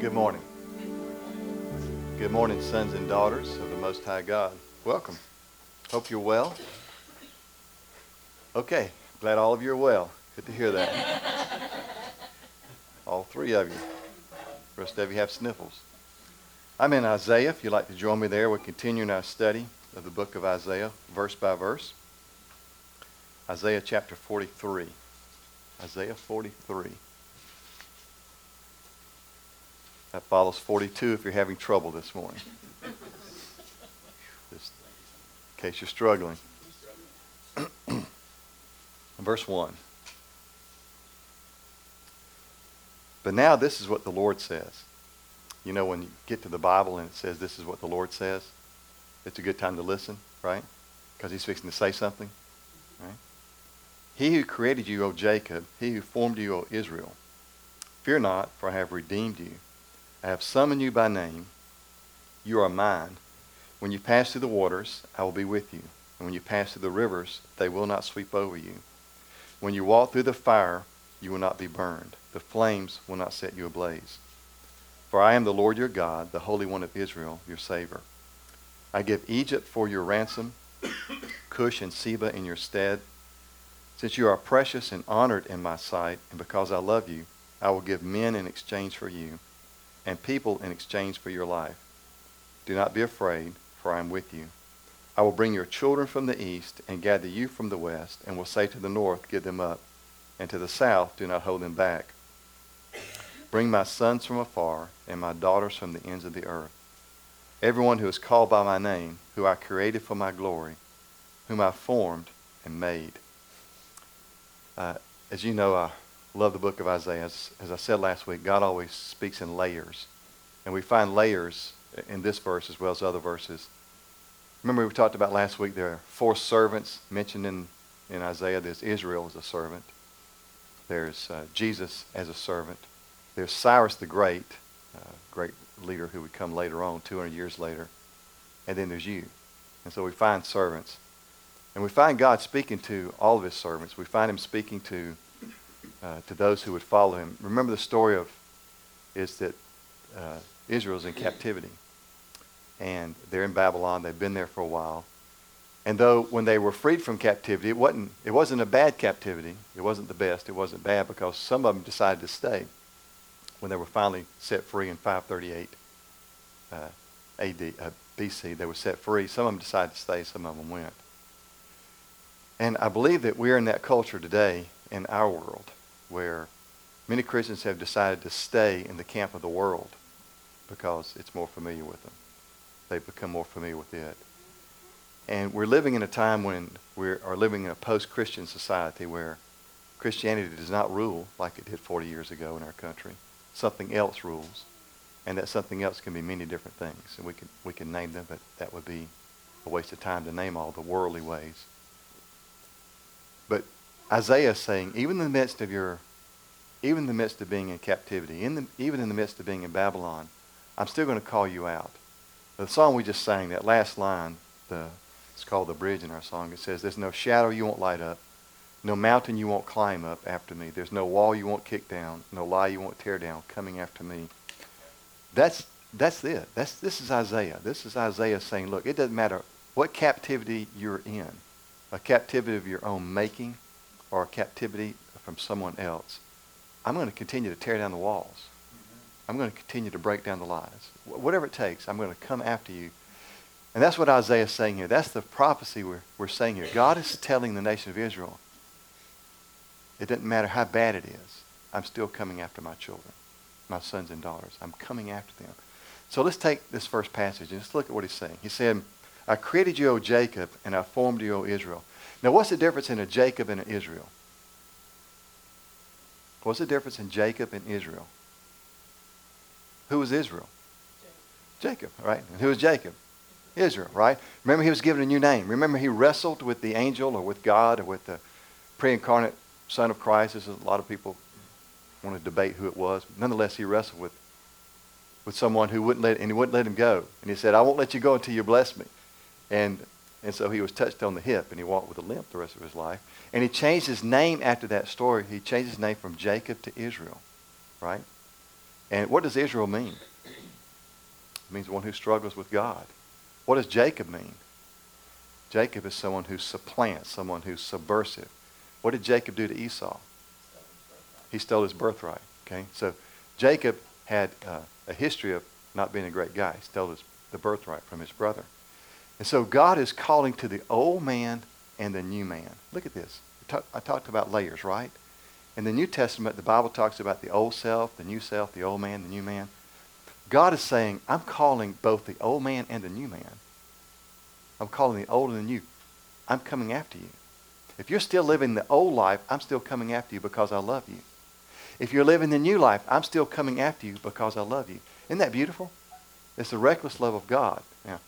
Good morning. Good morning, sons and daughters of the Most High God. Welcome. Hope you're well. Okay, glad all of you are well. Good to hear that. all three of you. The rest of you have sniffles. I'm in Isaiah. If you'd like to join me there, we're continuing our study of the book of Isaiah, verse by verse. Isaiah chapter 43. Isaiah 43. That follows 42 if you're having trouble this morning. Just in case you're struggling. Verse 1. But now this is what the Lord says. You know, when you get to the Bible and it says this is what the Lord says, it's a good time to listen, right? Because he's fixing to say something, right? He who created you, O Jacob, he who formed you, O Israel, fear not, for I have redeemed you. I have summoned you by name. You are mine. When you pass through the waters, I will be with you. And when you pass through the rivers, they will not sweep over you. When you walk through the fire, you will not be burned. The flames will not set you ablaze. For I am the Lord your God, the Holy One of Israel, your Savior. I give Egypt for your ransom, Cush and Seba in your stead. Since you are precious and honored in my sight, and because I love you, I will give men in exchange for you and people in exchange for your life. Do not be afraid, for I am with you. I will bring your children from the east and gather you from the west, and will say to the north, Give them up, and to the south, Do not hold them back. Bring my sons from afar, and my daughters from the ends of the earth. Everyone who is called by my name, who I created for my glory, whom I formed and made. Uh, as you know, I love the book of Isaiah. As, as, I said last week, God always speaks in layers. And we find layers in this verse as well as other verses. Remember, we talked about last week there are four servants mentioned in, in Isaiah. There's Israel as a servant, there's uh, Jesus as a servant, there's Cyrus the Great, uh, great leader who would come later on, 200 years later, and then there's you. And so we find servants. And we find God speaking to all of his servants. We find him speaking to uh, to those who would follow him. Remember the story of is that uh, Israel's in captivity, and they're in Babylon. They've been there for a while, and though when they were freed from captivity, it wasn't it wasn't a bad captivity. It wasn't the best. It wasn't bad because some of them decided to stay when they were finally set free in 538 uh, AD uh, BC. They were set free. Some of them decided to stay. Some of them went. And I believe that we're in that culture today in our world where many Christians have decided to stay in the camp of the world because it's more familiar with them. They've become more familiar with it. And we're living in a time when we are living in a post-Christian society where Christianity does not rule like it did 40 years ago in our country. Something else rules. And that something else can be many different things. And we can, we can name them, but that would be a waste of time to name all the worldly ways. But Isaiah is saying, even in the midst of your, even in the midst of being in captivity, in the, even in the midst of being in Babylon, I'm still going to call you out. The song we just sang, that last line, the, it's called the bridge in our song. It says, "There's no shadow you won't light up, no mountain you won't climb up after me. There's no wall you won't kick down, no lie you won't tear down, coming after me." That's that's it. That's this is Isaiah. This is Isaiah saying, "Look, it doesn't matter what captivity you're in, a captivity of your own making." Or captivity from someone else, I'm going to continue to tear down the walls. Mm-hmm. I'm going to continue to break down the lies. Whatever it takes, I'm going to come after you. And that's what Isaiah is saying here. That's the prophecy we're, we're saying here. God is telling the nation of Israel, it doesn't matter how bad it is, I'm still coming after my children, my sons and daughters. I'm coming after them. So let's take this first passage and let's look at what he's saying. He said, I created you, O Jacob, and I formed you, O Israel. Now, what's the difference in a Jacob and an Israel? What's the difference in Jacob and Israel? Who was Israel? Jacob, Jacob right? And who was Jacob? Israel, right? Remember, he was given a new name. Remember, he wrestled with the angel or with God or with the pre incarnate Son of Christ. This is, a lot of people want to debate who it was. Nonetheless, he wrestled with, with someone who wouldn't let, and he wouldn't let him go. And he said, I won't let you go until you bless me. And and so he was touched on the hip and he walked with a limp the rest of his life. And he changed his name after that story. He changed his name from Jacob to Israel, right? And what does Israel mean? It means one who struggles with God. What does Jacob mean? Jacob is someone who supplants, someone who's subversive. What did Jacob do to Esau? He stole his birthright. Okay, so Jacob had uh, a history of not being a great guy. He stole his, the birthright from his brother. And so God is calling to the old man and the new man. Look at this. I talked about layers, right? In the New Testament, the Bible talks about the old self, the new self, the old man, the new man. God is saying, I'm calling both the old man and the new man. I'm calling the old and the new. I'm coming after you. If you're still living the old life, I'm still coming after you because I love you. If you're living the new life, I'm still coming after you because I love you. Isn't that beautiful? It's the reckless love of God. Now,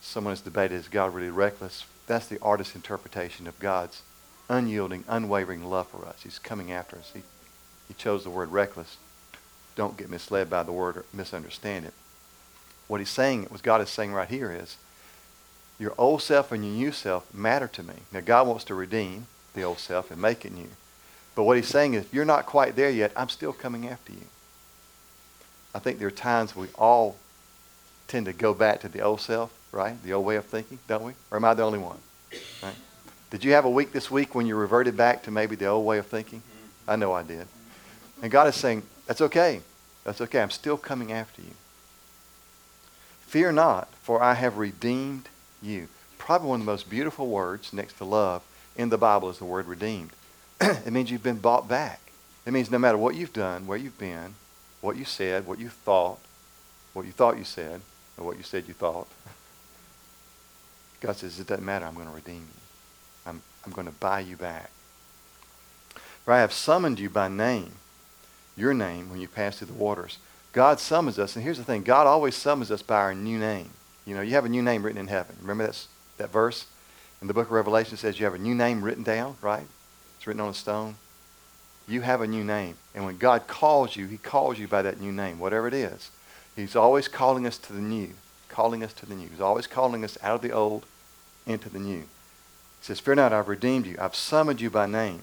someone has debated, is God really reckless? That's the artist's interpretation of God's unyielding, unwavering love for us. He's coming after us. He, he chose the word reckless. Don't get misled by the word or misunderstand it. What he's saying, what God is saying right here is, your old self and your new self matter to me. Now, God wants to redeem the old self and make it new. But what he's saying is, you're not quite there yet. I'm still coming after you. I think there are times we all tend to go back to the old self, right? The old way of thinking, don't we? Or am I the only one? Right? Did you have a week this week when you reverted back to maybe the old way of thinking? Mm-hmm. I know I did. And God is saying, that's okay. That's okay. I'm still coming after you. Fear not, for I have redeemed you. Probably one of the most beautiful words next to love in the Bible is the word redeemed. it means you've been bought back. It means no matter what you've done, where you've been, what you said, what you thought, what you thought you said, or what you said you thought, God says, it doesn't matter. I'm going to redeem you. I'm, I'm going to buy you back. For I have summoned you by name, your name, when you pass through the waters. God summons us, and here's the thing God always summons us by our new name. You know, you have a new name written in heaven. Remember that's, that verse in the book of Revelation says you have a new name written down, right? It's written on a stone. You have a new name. And when God calls you, he calls you by that new name, whatever it is. He's always calling us to the new, calling us to the new. He's always calling us out of the old into the new. He says, Fear not, I've redeemed you. I've summoned you by name.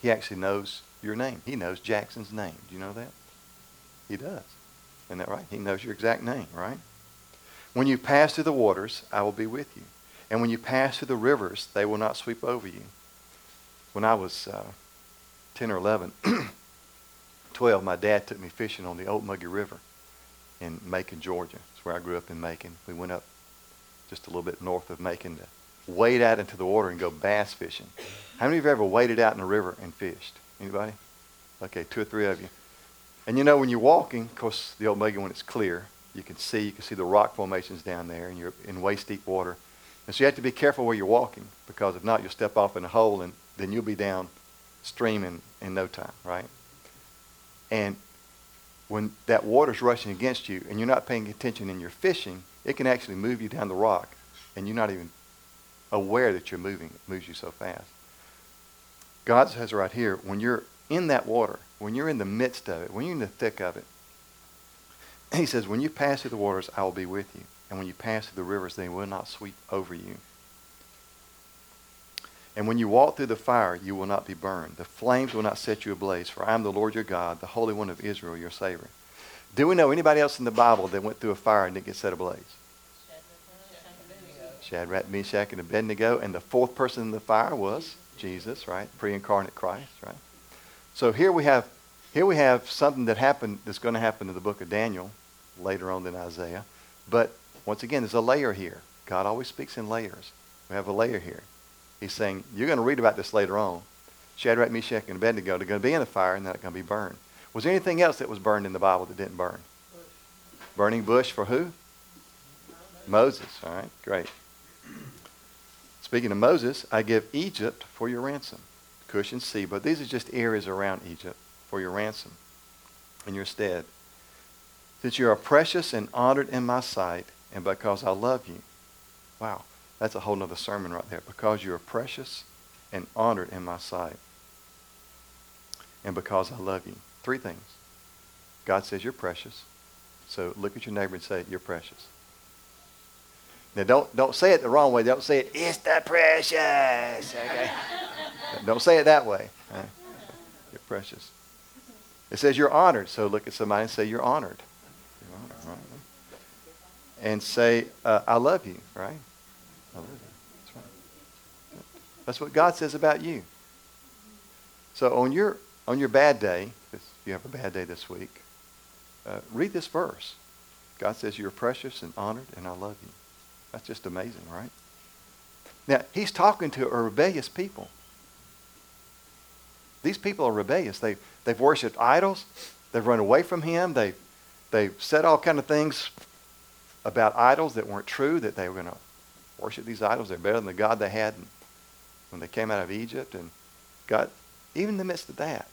He actually knows your name. He knows Jackson's name. Do you know that? He does. Isn't that right? He knows your exact name, right? When you pass through the waters, I will be with you. And when you pass through the rivers, they will not sweep over you. When I was uh, 10 or 11, 12, my dad took me fishing on the Ocmulgee River in Macon, Georgia. Where I grew up in Macon. We went up just a little bit north of Macon to wade out into the water and go bass fishing. How many of you ever waded out in the river and fished? Anybody? Okay, two or three of you. And you know, when you're walking, of course, the Ocmulgee, when it's clear, you can see, you can see the rock formations down there, and you're in waist deep water. And so you have to be careful where you're walking, because if not, you'll step off in a hole, and then you'll be down stream in, in no time, right? And when that water's rushing against you and you're not paying attention and you're fishing, it can actually move you down the rock, and you're not even aware that you're moving. It moves you so fast. God says right here, when you're in that water, when you're in the midst of it, when you're in the thick of it, he says, when you pass through the waters, I will be with you. And when you pass through the rivers, they will not sweep over you. And when you walk through the fire, you will not be burned. The flames will not set you ablaze, for I am the Lord your God, the Holy One of Israel, your Savior. Do we know anybody else in the Bible that went through a fire and didn't get set ablaze? Shadrach, Meshach, and Abednego. And the fourth person in the fire was Jesus, right? Pre-incarnate Christ, right? So here we have here we have something that happened that's going to happen in the book of Daniel later on than Isaiah. But once again, there's a layer here. God always speaks in layers. We have a layer here. He's saying, you're going to read about this later on. Shadrach, Meshach, and Abednego, they're going to be in the fire and they're not going to be burned. Was there anything else that was burned in the Bible that didn't burn? Bush. Burning bush for who? Moses. All right, great. Speaking of Moses, I give Egypt for your ransom. Cush and Seba. These are just areas around Egypt for your ransom in your stead. That you are precious and honored in my sight, and because I love you. Wow, that's a whole nother sermon right there. Because you are precious and honored in my sight, and because I love you. Three things. God says you're precious. So look at your neighbor and say, You're precious. Now, don't, don't say it the wrong way. Don't say it, it's the precious. Okay? don't say it that way. Right? You're precious. It says you're honored. So look at somebody and say you're honored. You're honored right? And say, uh, I love you, right? You. That's right. That's what God says about you. So on your on your bad day, if you have a bad day this week, uh, read this verse. God says you're precious and honored, and I love you. That's just amazing, right? Now, he's talking to a rebellious people. These people are rebellious. They, they've worshipped idols. They've run away from him. They, they've said all kind of things about idols that weren't true, that they were going to worship these idols. They're better than the God they had when they came out of Egypt. And God, even in the midst of that,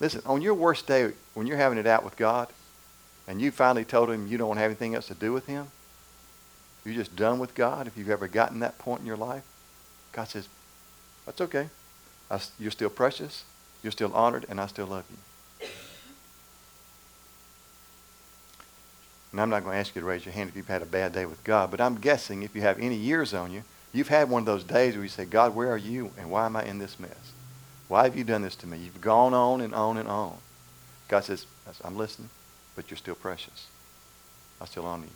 listen, on your worst day, when you're having it out with God, and you finally told him you don't want to have anything else to do with him, you're just done with God, if you've ever gotten that point in your life, God says, that's okay. I, you're still precious. You're still honored, and I still love you. And I'm not going to ask you to raise your hand if you've had a bad day with God, but I'm guessing if you have any years on you, you've had one of those days where you say, God, where are you, and why am I in this mess? Why have you done this to me? You've gone on and on and on. God says, I'm listening, but you're still precious. I still honor you.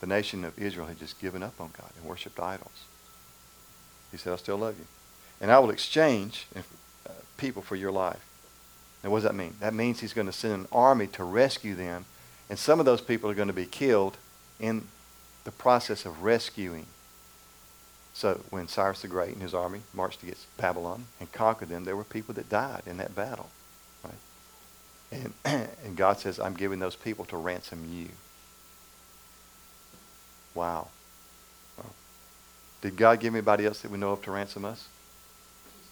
The nation of Israel had just given up on God and worshipped idols. He said, I still love you. And I will exchange uh, people for your life. Now, what does that mean? That means he's going to send an army to rescue them. And some of those people are going to be killed in the process of rescuing. So when Cyrus the Great and his army marched against Babylon and conquered them, there were people that died in that battle. Right? And, and God says, I'm giving those people to ransom you. Wow. Did God give anybody else that we know of to ransom us?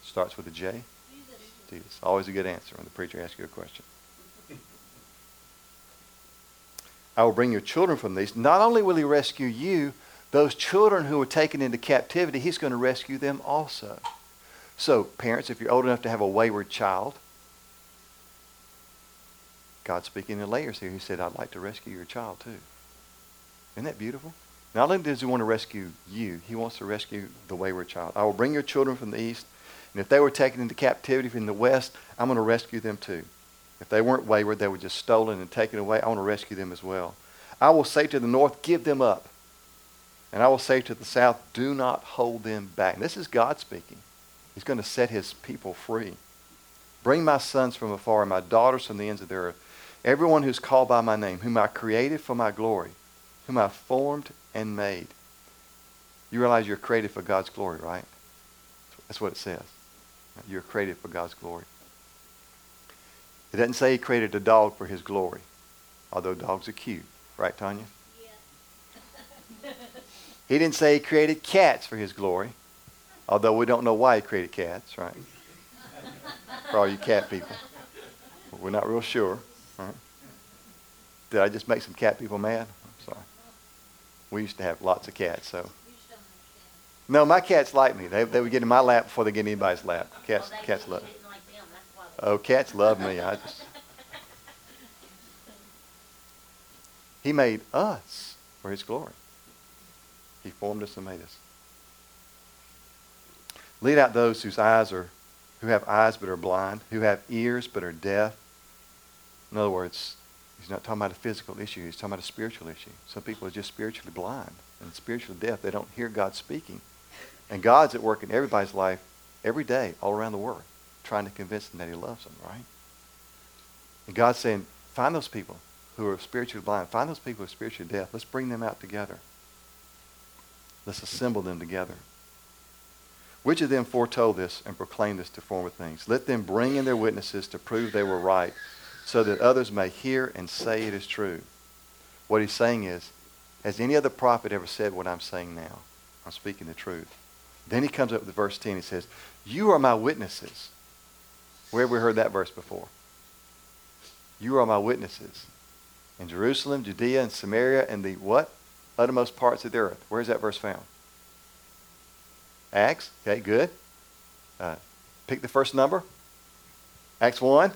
Starts with a J. Jesus. Always a good answer when the preacher asks you a question. I will bring your children from these. Not only will he rescue you, those children who were taken into captivity, he's going to rescue them also. So, parents, if you're old enough to have a wayward child, God speaking in layers here, he said, I'd like to rescue your child too. Isn't that beautiful? Not only does he want to rescue you, he wants to rescue the wayward child. I will bring your children from the east, and if they were taken into captivity from the west, I'm going to rescue them too. If they weren't wayward, they were just stolen and taken away. I want to rescue them as well. I will say to the north, give them up. And I will say to the south, do not hold them back. And this is God speaking. He's going to set his people free. Bring my sons from afar and my daughters from the ends of the earth. Everyone who's called by my name, whom I created for my glory, whom I formed and made. You realize you're created for God's glory, right? That's what it says. You're created for God's glory. It doesn't say he created a dog for his glory, although dogs are cute. Right, Tanya? Yeah. he didn't say he created cats for his glory, although we don't know why he created cats, right? for all you cat people. We're not real sure. Right? Did I just make some cat people mad? Sorry. We used to have lots of cats, so. No, my cats like me. They, they would get in my lap before they get in anybody's lap. Cats, well, cats love. Like oh, cats love me. I just. He made us for His glory. He formed us and made us. Lead out those whose eyes are, who have eyes but are blind, who have ears but are deaf. In other words, He's not talking about a physical issue. He's talking about a spiritual issue. Some people are just spiritually blind and spiritually deaf. They don't hear God speaking. And God's at work in everybody's life every day all around the world trying to convince them that he loves them, right? And God's saying, find those people who are spiritually blind. Find those people who are spiritually deaf. Let's bring them out together. Let's assemble them together. Which of them foretold this and proclaimed this to former things? Let them bring in their witnesses to prove they were right so that others may hear and say it is true. What he's saying is, has any other prophet ever said what I'm saying now? I'm speaking the truth. Then he comes up with verse 10. He says, You are my witnesses. Where have we heard that verse before? You are my witnesses. In Jerusalem, Judea, and Samaria, and the what? Uttermost parts of the earth. Where is that verse found? Acts. Okay, good. Uh, pick the first number. Acts 1.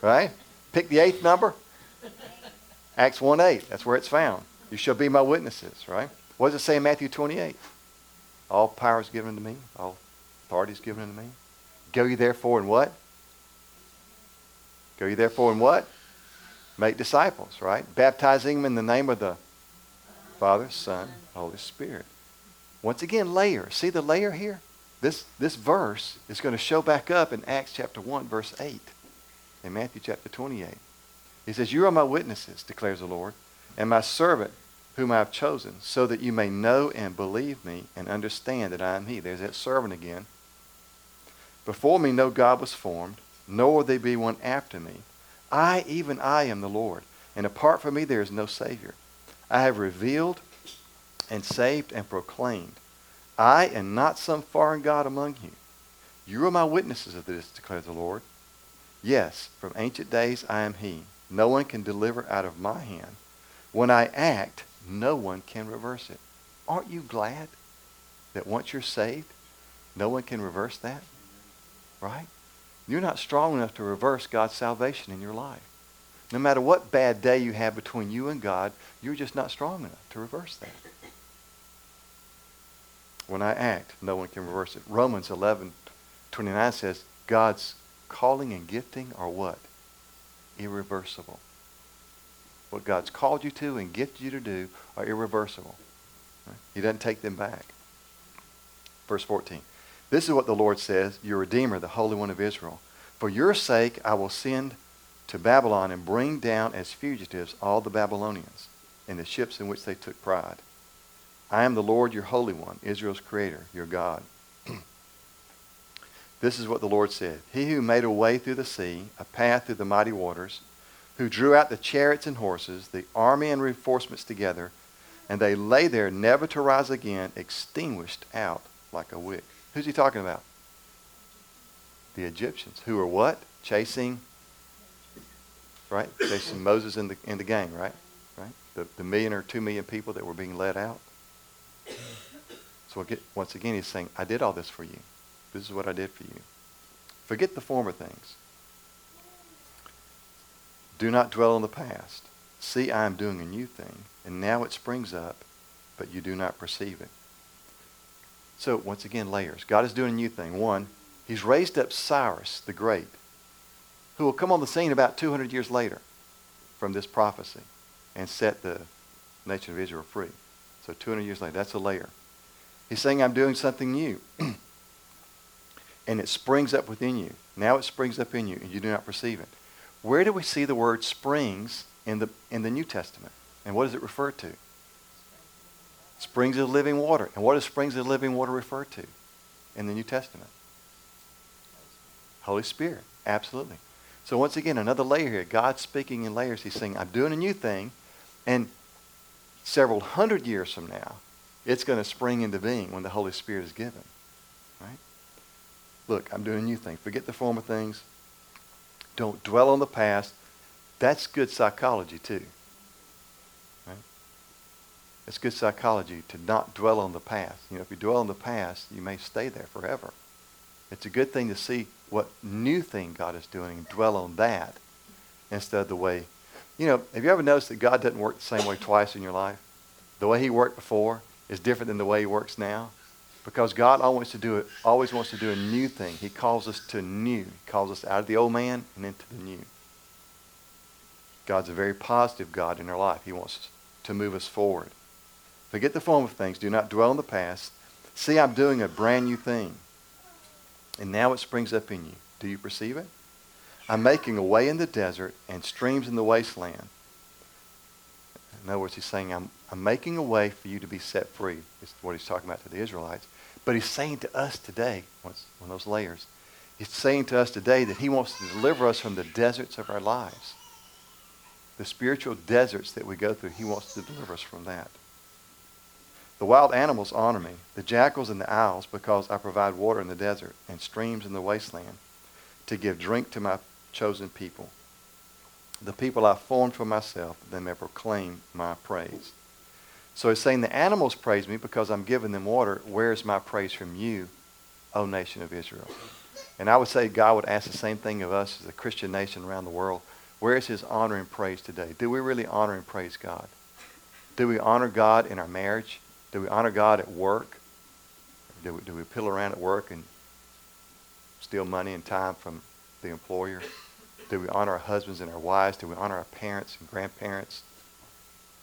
Right? Pick the eighth number. Acts 1 8. That's where it's found. You shall be my witnesses, right? What does it say in Matthew 28? All power is given to me. All authority is given to me. Go ye therefore and what? Go you therefore and what? Make disciples, right? Baptizing them in the name of the Father, Son, Holy Spirit. Once again, layer. See the layer here? This, this verse is going to show back up in Acts chapter 1, verse 8, in Matthew chapter 28. He says, You are my witnesses, declares the Lord, and my servant whom I have chosen, so that you may know and believe me and understand that I am he. There's that servant again. Before me no God was formed, nor there be one after me. I, even I, am the Lord, and apart from me there is no Savior. I have revealed and saved and proclaimed. I am not some foreign God among you. You are my witnesses of this, declares the Lord. Yes, from ancient days I am He. No one can deliver out of my hand. When I act, no one can reverse it. Aren't you glad that once you're saved, no one can reverse that? Right? You're not strong enough to reverse God's salvation in your life. No matter what bad day you have between you and God, you're just not strong enough to reverse that. When I act, no one can reverse it. Romans 11, 29 says, God's calling and gifting are what? Irreversible. What God's called you to and gifted you to do are irreversible. He doesn't take them back. Verse 14. This is what the Lord says, your Redeemer, the Holy One of Israel. For your sake I will send to Babylon and bring down as fugitives all the Babylonians and the ships in which they took pride. I am the Lord your Holy One, Israel's Creator, your God. this is what the Lord said He who made a way through the sea, a path through the mighty waters, who drew out the chariots and horses, the army and reinforcements together, and they lay there never to rise again, extinguished out like a wick. Who's he talking about? The Egyptians, who are what? Chasing, right? Chasing Moses in the, in the gang, right? Right? The, the million or two million people that were being led out. So once again, he's saying, I did all this for you. This is what I did for you. Forget the former things. Do not dwell on the past. See, I am doing a new thing, and now it springs up, but you do not perceive it. So, once again, layers. God is doing a new thing. One, he's raised up Cyrus the Great, who will come on the scene about 200 years later from this prophecy and set the nation of Israel free. So, 200 years later, that's a layer. He's saying, I'm doing something new. and it springs up within you. Now it springs up in you, and you do not perceive it. Where do we see the word springs in the, in the New Testament? And what does it refer to? Springs of living water. And what does springs of living water refer to in the New Testament? Holy Spirit. Absolutely. So once again, another layer here. God speaking in layers. He's saying, I'm doing a new thing. And several hundred years from now, it's going to spring into being when the Holy Spirit is given. Right? Look, I'm doing a new thing. Forget the former things. Don't dwell on the past. That's good psychology too. It's good psychology to not dwell on the past. You know, if you dwell on the past, you may stay there forever. It's a good thing to see what new thing God is doing and dwell on that instead of the way. You know, have you ever noticed that God doesn't work the same way twice in your life? The way he worked before is different than the way he works now. Because God always to do it, always wants to do a new thing. He calls us to new. He calls us out of the old man and into the new. God's a very positive God in our life. He wants to move us forward. Forget the former things. Do not dwell in the past. See, I'm doing a brand new thing. And now it springs up in you. Do you perceive it? I'm making a way in the desert and streams in the wasteland. In other words, he's saying, I'm, I'm making a way for you to be set free. Is what he's talking about to the Israelites. But he's saying to us today, one of those layers, he's saying to us today that he wants to deliver us from the deserts of our lives. The spiritual deserts that we go through, he wants to deliver us from that. The wild animals honor me, the jackals and the owls, because I provide water in the desert and streams in the wasteland to give drink to my chosen people the people I formed for myself, they may proclaim my praise. So he's saying the animals praise me because I'm giving them water. Where's my praise from you, O nation of Israel? And I would say God would ask the same thing of us as a Christian nation around the world. Where is his honor and praise today? Do we really honor and praise God? Do we honor God in our marriage? Do we honor God at work? Do we, do we pill around at work and steal money and time from the employer? Do we honor our husbands and our wives? Do we honor our parents and grandparents?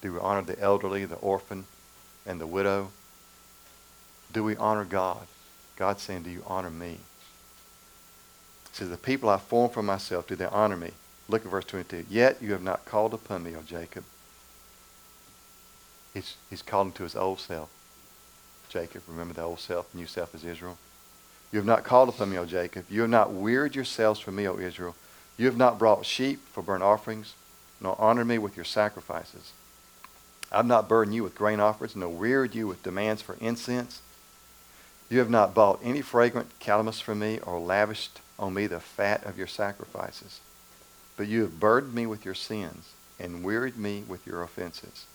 Do we honor the elderly, the orphan, and the widow? Do we honor God? God's saying, do you honor me? Says, the people I formed for myself, do they honor me? Look at verse 22. Yet you have not called upon me, O Jacob. He's, he's him to his old self. Jacob, remember the old self, new self is Israel. You have not called upon me, O Jacob. You have not wearied yourselves for me, O Israel. You have not brought sheep for burnt offerings, nor honored me with your sacrifices. I have not burdened you with grain offerings, nor wearied you with demands for incense. You have not bought any fragrant calamus from me, or lavished on me the fat of your sacrifices. But you have burdened me with your sins, and wearied me with your offenses.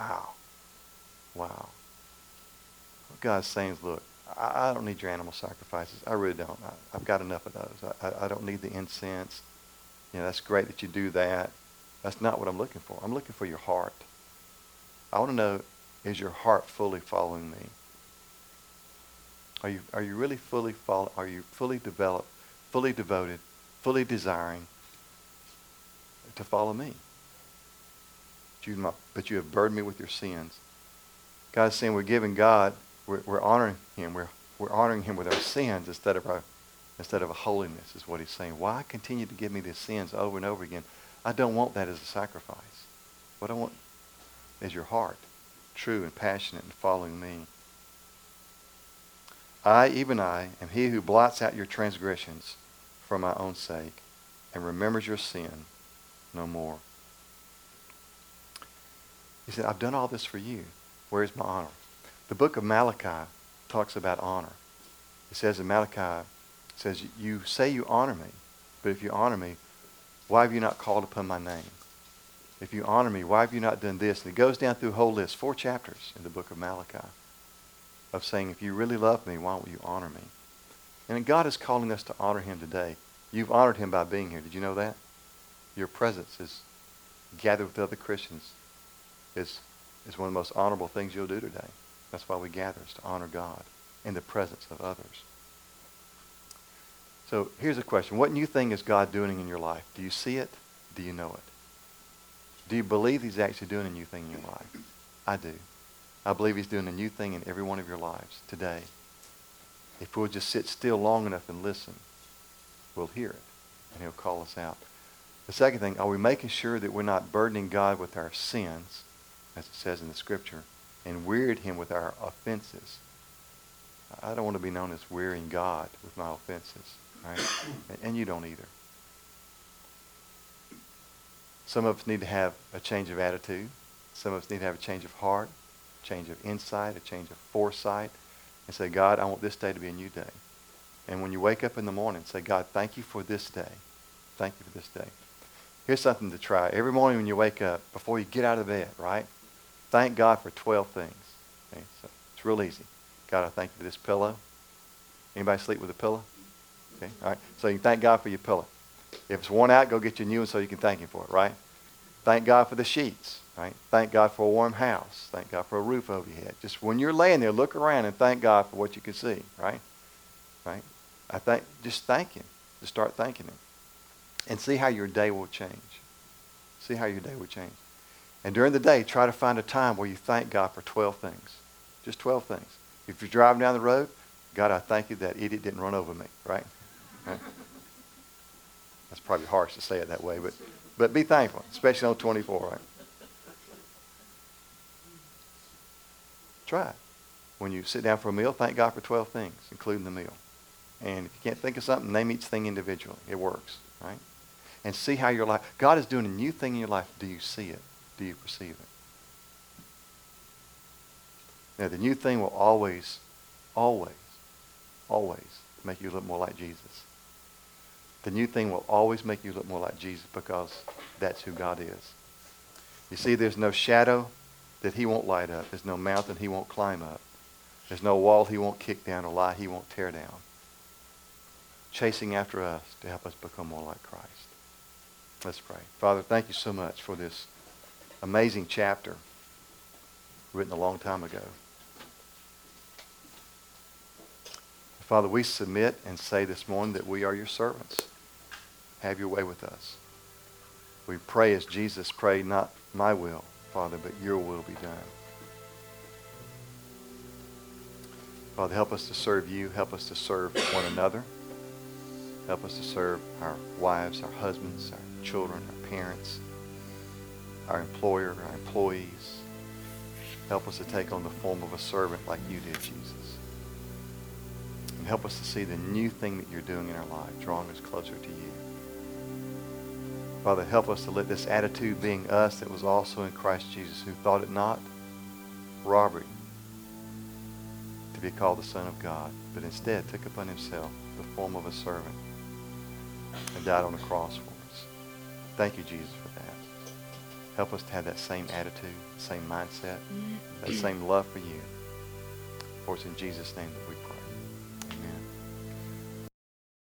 Wow. Wow. God's saying is, look, I, I don't need your animal sacrifices. I really don't. I, have got enough of those. I, I, I don't need the incense. You know, that's great that you do that. That's not what I'm looking for. I'm looking for your heart. I want to know, is your heart fully following me? Are you, are you really fully follow, are you fully developed, fully devoted, fully desiring to follow me? But you, but you have burdened me with your sins. God's saying we're giving God, we're, we're honoring him. We're, we're honoring him with our sins instead of our instead of a holiness is what he's saying. Why continue to give me these sins over and over again? I don't want that as a sacrifice. What I want is your heart, true and passionate and following me. I, even I, am he who blots out your transgressions for my own sake and remembers your sin no more. He said, I've done all this for you. Where's my honor? The book of Malachi talks about honor. It says in Malachi, it says, You say you honor me, but if you honor me, why have you not called upon my name? If you honor me, why have you not done this? And it goes down through a whole list, four chapters in the book of Malachi, of saying, If you really love me, why won't you honor me? And God is calling us to honor him today. You've honored him by being here. Did you know that? Your presence is gathered with other Christians is, is one of the most honorable things you'll do today. That's why we gather, is to honor God in the presence of others. So here's a question. What new thing is God doing in your life? Do you see it? Do you know it? Do you believe he's actually doing a new thing in your life? I do. I believe he's doing a new thing in every one of your lives today. If we'll just sit still long enough and listen, we'll hear it, and he'll call us out. The second thing, are we making sure that we're not burdening God with our sins, as it says in the scripture, and wearied him with our offenses? I don't want to be known as wearying God with my offenses, right? and you don't either. Some of us need to have a change of attitude. Some of us need to have a change of heart, change of insight, a change of foresight, and say, God, I want this day to be a new day. And when you wake up in the morning, say, God, thank you for this day. Thank you for this day. Here's something to try. Every morning when you wake up, before you get out of bed, right? Thank God for 12 things. Okay? So it's real easy. God, I thank you for this pillow. Anybody sleep with a pillow? Okay, all right. So you thank God for your pillow. If it's worn out, go get you a new one so you can thank Him for it, right? Thank God for the sheets, right? Thank God for a warm house. Thank God for a roof over your head. Just when you're laying there, look around and thank God for what you can see, right? Right? I think just thank Him. Just start thanking Him. And see how your day will change. See how your day will change. And during the day, try to find a time where you thank God for 12 things. Just 12 things. If you're driving down the road, God, I thank you that idiot didn't run over me, right? That's probably harsh to say it that way, but, but be thankful, especially on 24, right? Try it. When you sit down for a meal, thank God for 12 things, including the meal. And if you can't think of something, name each thing individually. It works, right? And see how your life, God is doing a new thing in your life. Do you see it? Do you perceive it? Now, the new thing will always, always, always make you look more like Jesus. The new thing will always make you look more like Jesus because that's who God is. You see, there's no shadow that he won't light up. There's no mountain he won't climb up. There's no wall he won't kick down or lie he won't tear down. Chasing after us to help us become more like Christ. Let's pray. Father, thank you so much for this amazing chapter written a long time ago. Father, we submit and say this morning that we are your servants. Have your way with us. We pray as Jesus prayed, not my will, Father, but your will be done. Father, help us to serve you. Help us to serve one another. Help us to serve our wives, our husbands, our children, our parents, our employer, our employees. Help us to take on the form of a servant like you did, Jesus. And help us to see the new thing that you're doing in our life, drawing us closer to you. Father, help us to let this attitude being us that was also in Christ Jesus, who thought it not robbery to be called the Son of God, but instead took upon himself the form of a servant and died on the cross for us. Thank you, Jesus. Help us to have that same attitude, same mindset, that same love for you. For it's in Jesus' name that we